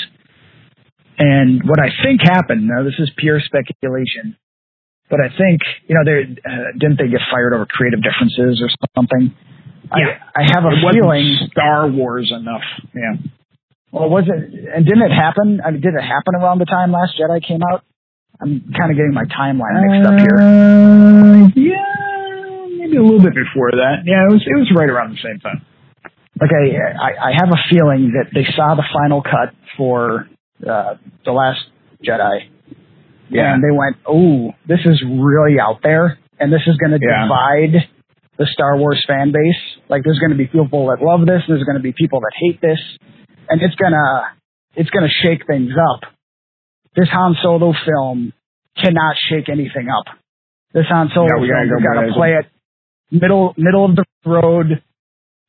And what I think happened, now this is pure speculation, but I think, you know, they uh, didn't they get fired over creative differences or something? Yeah. I, I have a It feeling. Star Wars enough. Yeah. Well, was it? And didn't it happen? I mean, did it happen around the time Last Jedi came out? I'm kind of getting my timeline mixed up here. Uh, yeah, maybe a little bit before that. Yeah, it was it was right around the same time. Okay, I, I, I have a feeling that they saw the final cut for uh, the Last Jedi, Yeah. and they went, "Oh, this is really out there, and this is going to Yeah. divide the Star Wars fan base. Like, there's going to be people that love this, and there's going to be people that hate this, and it's gonna, it's going to shake things up. This Han Solo film cannot shake anything up. This Han Solo Yeah, we film, got to play it middle, middle of the road."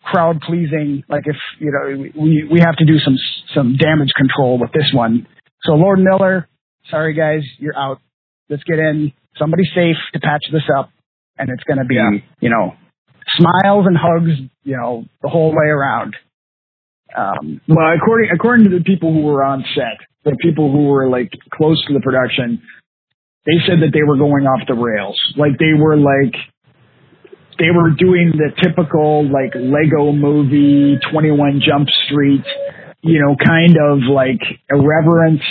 crowd pleasing. Like if you know we we have to do some some damage control with this one. So Lord Miller, sorry guys, you're out. Let's get in somebody safe to patch this up, and it's going to be Yeah. you know smiles and hugs, you know the whole way around. Um, Well, according according to the people who were on set, the people who were like close to the production, they said that they were going off the rails. Like they were like they were doing the typical like Lego movie, Twenty One Jump Street, you know, kind of like irreverent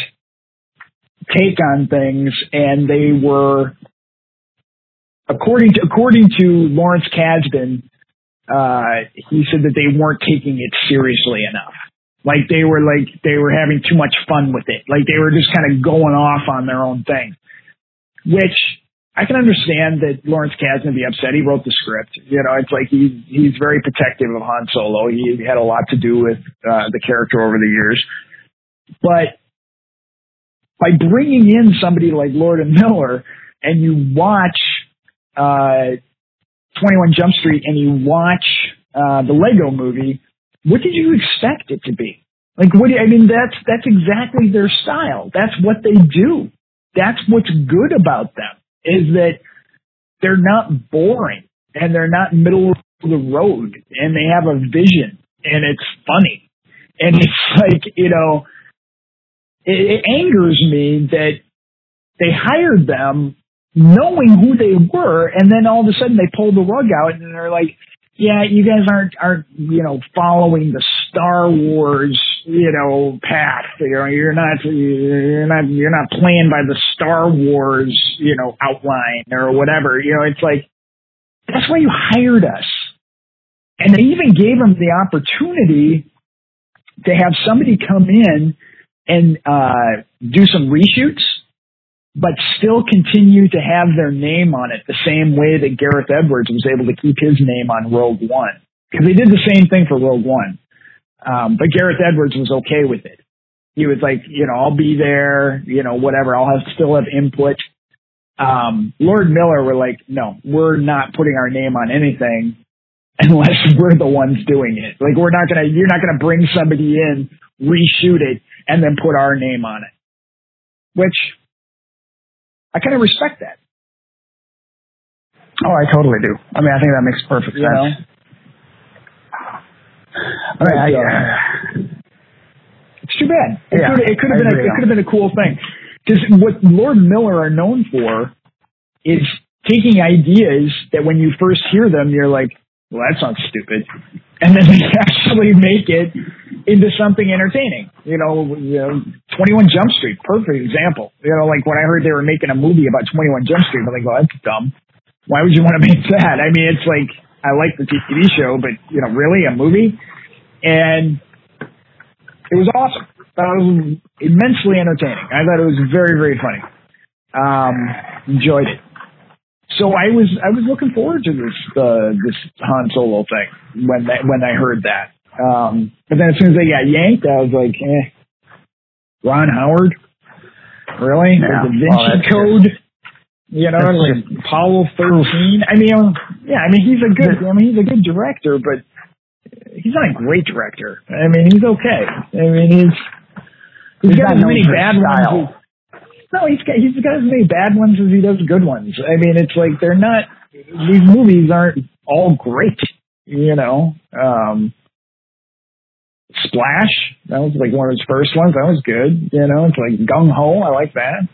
take on things, and they were according to according to Lawrence Kasdan, uh, he said that they weren't taking it seriously enough. Like they were like they were having too much fun with it. Like they were just kind of going off on their own thing. Which I can understand that Lawrence Kasdan be upset. He wrote the script. You know, it's like he's he's very protective of Han Solo. He had a lot to do with uh, the character over the years. But by bringing in somebody like Lord and Miller, and you watch uh, 21 Jump Street and you watch uh, the Lego movie, what did you expect it to be? Like, what? you- I mean, that's that's exactly their style. That's what they do. That's what's good about them is that they're not boring and they're not middle of the road and they have a vision and it's funny and it's like you know it, it angers me that they hired them knowing who they were, and then all of a sudden they pull the rug out and they're like, "Yeah, you guys aren't aren't you know following the Star Wars you know path. You know, you're not you're not you're not playing by the Star Wars you know outline or whatever. You know, it's like that's why you hired us." And they even gave them the opportunity to have somebody come in and uh, do some reshoots but still continue to have their name on it the same way that Gareth Edwards was able to keep his name on Rogue One. Because they did the same thing for Rogue One. Um, but Gareth Edwards was okay with it. He was like, you know, I'll be there, you know, whatever. I'll have still have input. Um, Lord Miller were like, no, we're not putting our name on anything unless we're the ones doing it. Like we're not gonna, you're not gonna bring somebody in, reshoot it, and then put our name on it. Which I kind of respect that. oh, I totally do. I mean, I think that makes perfect You sense. know? I mean, I, uh, It's too bad. It Yeah, could it could have been a, it could have been a cool thing. Because what Lord Miller are known for is taking ideas that when you first hear them, you're like, well, that sounds stupid, and then they actually make it into something entertaining. You know, you know, 21 Jump Street, perfect example. You know, like when I heard they were making a movie about 21 Jump Street, I'm like, well, that's dumb. Why would you want to make that? I mean, it's like I like the TV show, but you know, really a movie, and it was awesome. That was immensely entertaining. I thought it was very, very funny. Um, enjoyed it. So I was I was looking forward to this uh, this Han Solo thing when that, when I heard that. Um, but then as soon as they got yanked, I was like, eh, Ron Howard, really? Yeah. The Well, Vinci that's Code. You know, That's like Apollo thirteen. I mean, yeah, I mean he's a good. I mean he's a good director, but he's not a great director. I mean he's okay. I mean he's he's, He's got as many bad style. ones. No, he's got he's got as many bad ones as he does good ones. I mean it's like they're not. These movies aren't all great. You know. Um, Splash. That was like one of his first ones. That was good. You know, it's like Gung Ho. I like that.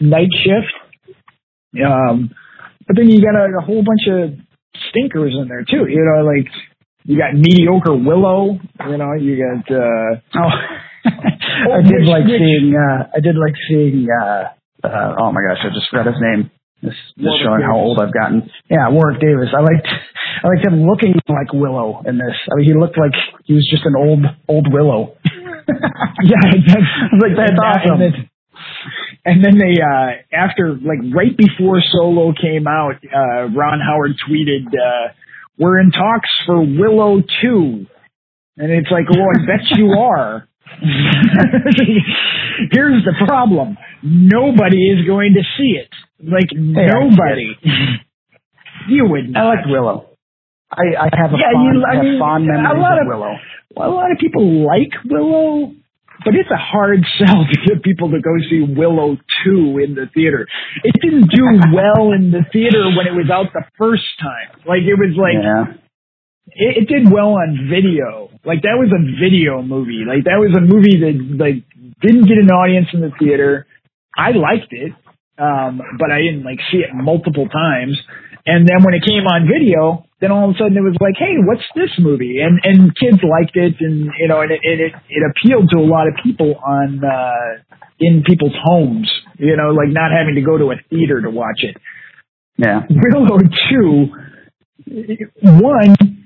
Night Shift. Um, but then you got a, a whole bunch of stinkers in there too. You know, like you got mediocre Willow. You know, you got. uh Oh, I did like seeing. Uh, I did like seeing. Uh, uh, oh my gosh, I just forgot his name. This, this Warwick showing how old I've gotten. Yeah, Warwick Davis. I liked. I liked him looking like Willow in this. I mean, he looked like he was just an old old Willow. yeah, that's, like, that's and, awesome. And then, and then they, uh, after, like, right before Solo came out, uh, Ron Howard tweeted, uh, we're in talks for Willow 2. And it's like, well, I bet you are. Here's the problem. Nobody is going to see it. Like, nobody. You would not. I not. liked Willow. I, I have a Yeah, fond, you- I have mean, fond a memories lot of of- Willow. Well, a lot of people like Willow, but it's a hard sell to get people to go see Willow 2 in the theater. It didn't do well in the theater when it was out the first time. Like, it was like, yeah. It, it did well on video. Like, that was a video movie. Like, that was a movie that, like, didn't get an audience in the theater. I liked it, um, but I didn't, like, see it multiple times. And then when it came on video, then all of a sudden it was like, hey, what's this movie? And and kids liked it, and you know, and it it, it appealed to a lot of people on uh, in people's homes. You know, like not having to go to a theater to watch it. Yeah. Willow two, one,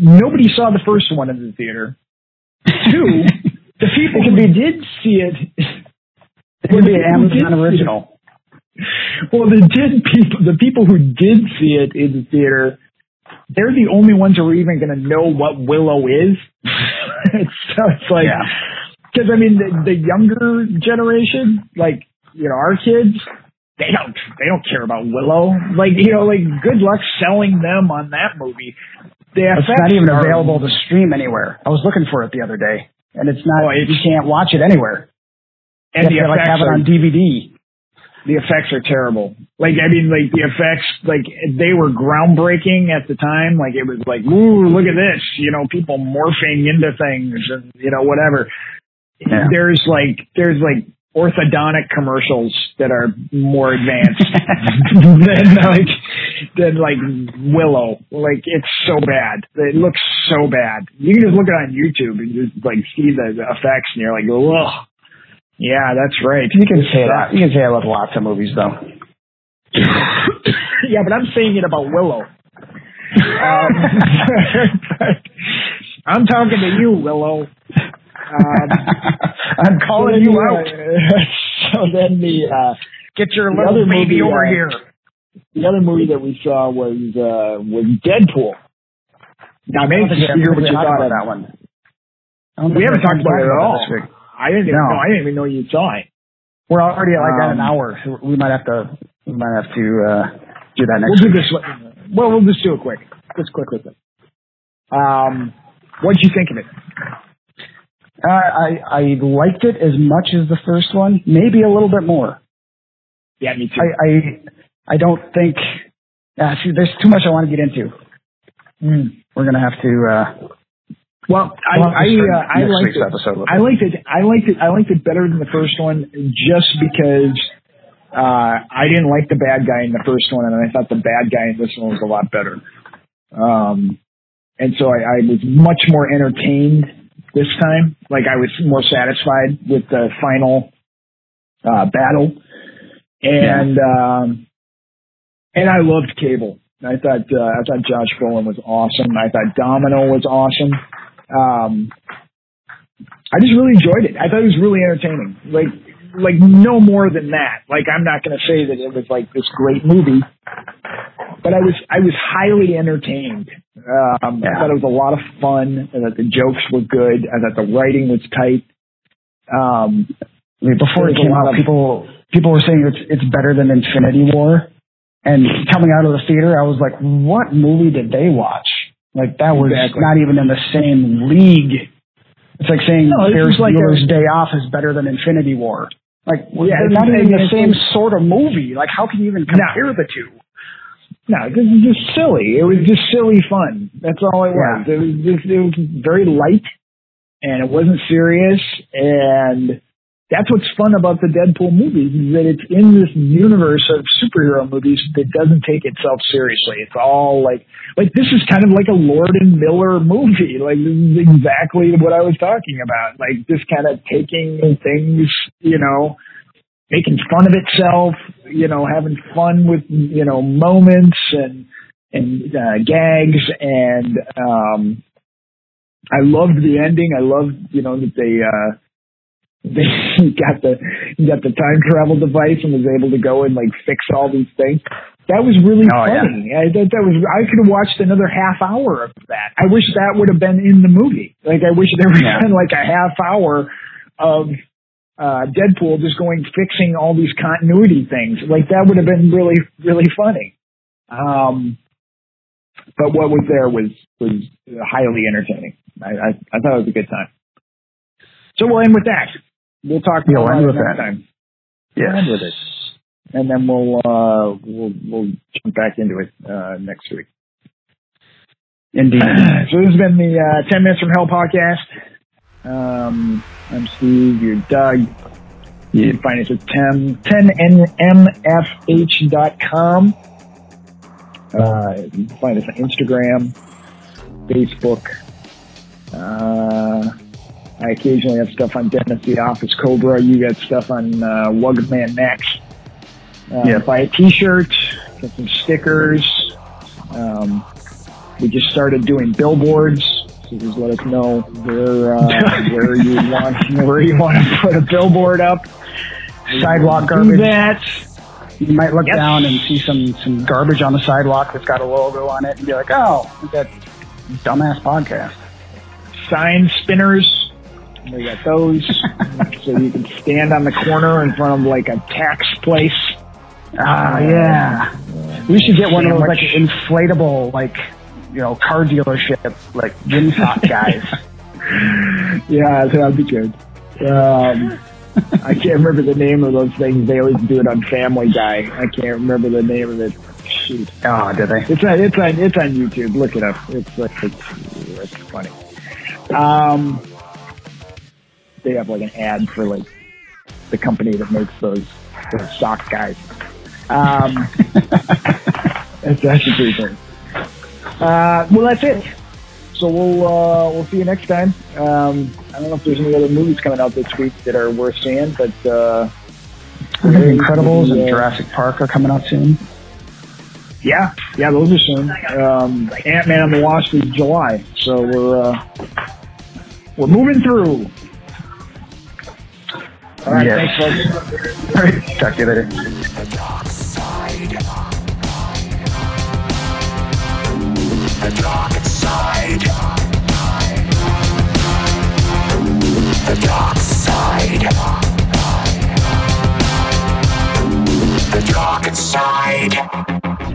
nobody saw the first one in the theater. Two, the people who did see it, It could be an Who did see Amazon original. well, the did people, the people who did see it in the theater, they're the only ones who are even going to know what Willow is. so it's like, Yeah. because I mean, the, the younger generation, like you know, our kids, they don't they don't care about Willow. Like you know, like good luck selling them on that movie. The It's not even are- available to stream anywhere. I was looking for it the other day, and it's not. Oh, it's- you can't watch it anywhere. and you the have to like have it on DVD. the effects are terrible. Like I mean, like the effects, like they were groundbreaking at the time. Like it was like, ooh, look at this, you know, people morphing into things and you know whatever. Yeah. There's like there's like orthodontic commercials that are more advanced than like than like Willow. Like it's so bad. It looks so bad. You can just look it on YouTube and just like see the, the effects, and you're like, ugh. Yeah, that's right. You can say that. You can say that with lots of movies, though. yeah, but I'm saying it about Willow. Um, I'm talking to you, Willow. Um, I'm calling you out. so then the uh, Get your the little other baby movie, over uh, here. the other movie that we saw was uh, was Deadpool. Now, I maybe don't think we- I hear what you thought about of that one. We haven't talked about it at all. I didn't even No. know. I didn't even know you saw it. We're already at like at an Um, hour. So we might have to. We might have to uh, do that next. We'll next do this. Well, we'll just do it quick. Just quick with it. Um, what'd you think of it? Uh, I I liked it as much as the first one, maybe a little bit more. Yeah, me too. I I, I don't think. Uh, see, there's too much I want to get into. Mm. We're gonna have to. Uh, Well, I we'll have to I uh, I liked it. I liked it. I liked it. I liked it better than the first one, just because uh, I didn't like the bad guy in the first one, and I thought the bad guy in this one was a lot better. Um, and so I, I was much more entertained this time. Like I was more satisfied with the final uh, battle, and um, and I loved Cable. I thought uh, I thought Josh Brolin was awesome. I thought Domino was awesome. Um, I just really enjoyed it. I thought it was really entertaining. Like like no more than that. Like I'm not going to say that it was like this great movie, but I was I was highly entertained. Um, I thought it was a lot of fun. I thought the jokes were good. I thought the writing was tight. Um, I mean, before it came out, of- people people were saying it's it's better than Infinity War. And coming out of the theater, I was like, "What movie did they watch?" Like that was Exactly. not even in the same league. It's like saying No, Ferris like Bueller's Day Off is better than Infinity War. Like Yeah, they're it's- not even the same sort of movie. Like how can you even compare the two? No, this is just silly. It was just silly fun. That's all it was. It was just it was very light. and it wasn't serious. And that's what's fun about the Deadpool movies is that it's in this universe of superhero movies that doesn't take itself seriously. It's all like, like this is kind of like a Lord and Miller movie. Like this is exactly what I was talking about. Like just kind of taking things, you know, making fun of itself, you know, having fun with, you know, moments and, and, uh, gags and, um, I loved the ending. I loved, you know, that they, uh, they got the got the time travel device and was able to go and like fix all these things. That was really Oh, yeah. funny. I that, that was I could have watched another half hour of that. I wish that would have been in the movie. Like I wish there would have Yeah. been like a half hour of uh Deadpool just going fixing all these continuity things. Like that would have been really really funny. Um but what was there was was highly entertaining. I I, I thought it was a good time. So we'll end with that. We'll talk Yeah, more we'll end about with next that. time. Yes. We'll end with it. And then we'll uh we'll we'll jump back into it uh next week. Indeed. so this has been the uh, 10 Minutes from Hell podcast. Um, I'm Steve, you're Doug. You can find us at 10, 10nmfh.com. Uh, you can find us on Instagram, Facebook. Uh, I occasionally have stuff on Dennis the Office Cobra. You got stuff on uh, Wugman Max. Uh, Yeah. Buy a t-shirt, get some stickers. Um, we just started doing billboards. So just let us know where uh, where you want where you want to put a billboard up. Sidewalk garbage. that. You might look Yes. down and see some some garbage on the sidewalk that's got a logo on it, and be like, "Oh, that dumbass podcast." Sign spinners. We got those, so you can stand on the corner in front of like a tax place. Ah, yeah. We should get one of those like inflatable, like you know, car dealership, like windsock guys. Yeah, that'd be good. Um, I can't remember the name of those things. They always do it on Family Guy. I can't remember the name of it. Shoot. oh, did they? It's on it's on it's on YouTube. Look it up. It's like it's, it's funny. Um, they have like an ad for like the company that makes those, those sock guys. Um, that's actually pretty. Uh, well, that's it. So we'll uh, we'll see you next time. Um, I don't know if there's any other movies coming out this week that are worth seeing, but uh, think Incredibles and Yeah. Jurassic Park are coming out soon. Yeah, yeah, those are soon. Um, Ant Man and the Wasp is July, so we're uh, we're moving through. All right, Yes. thanks, folks. All right, talk to you later. The dark side. The dark side. The dark side.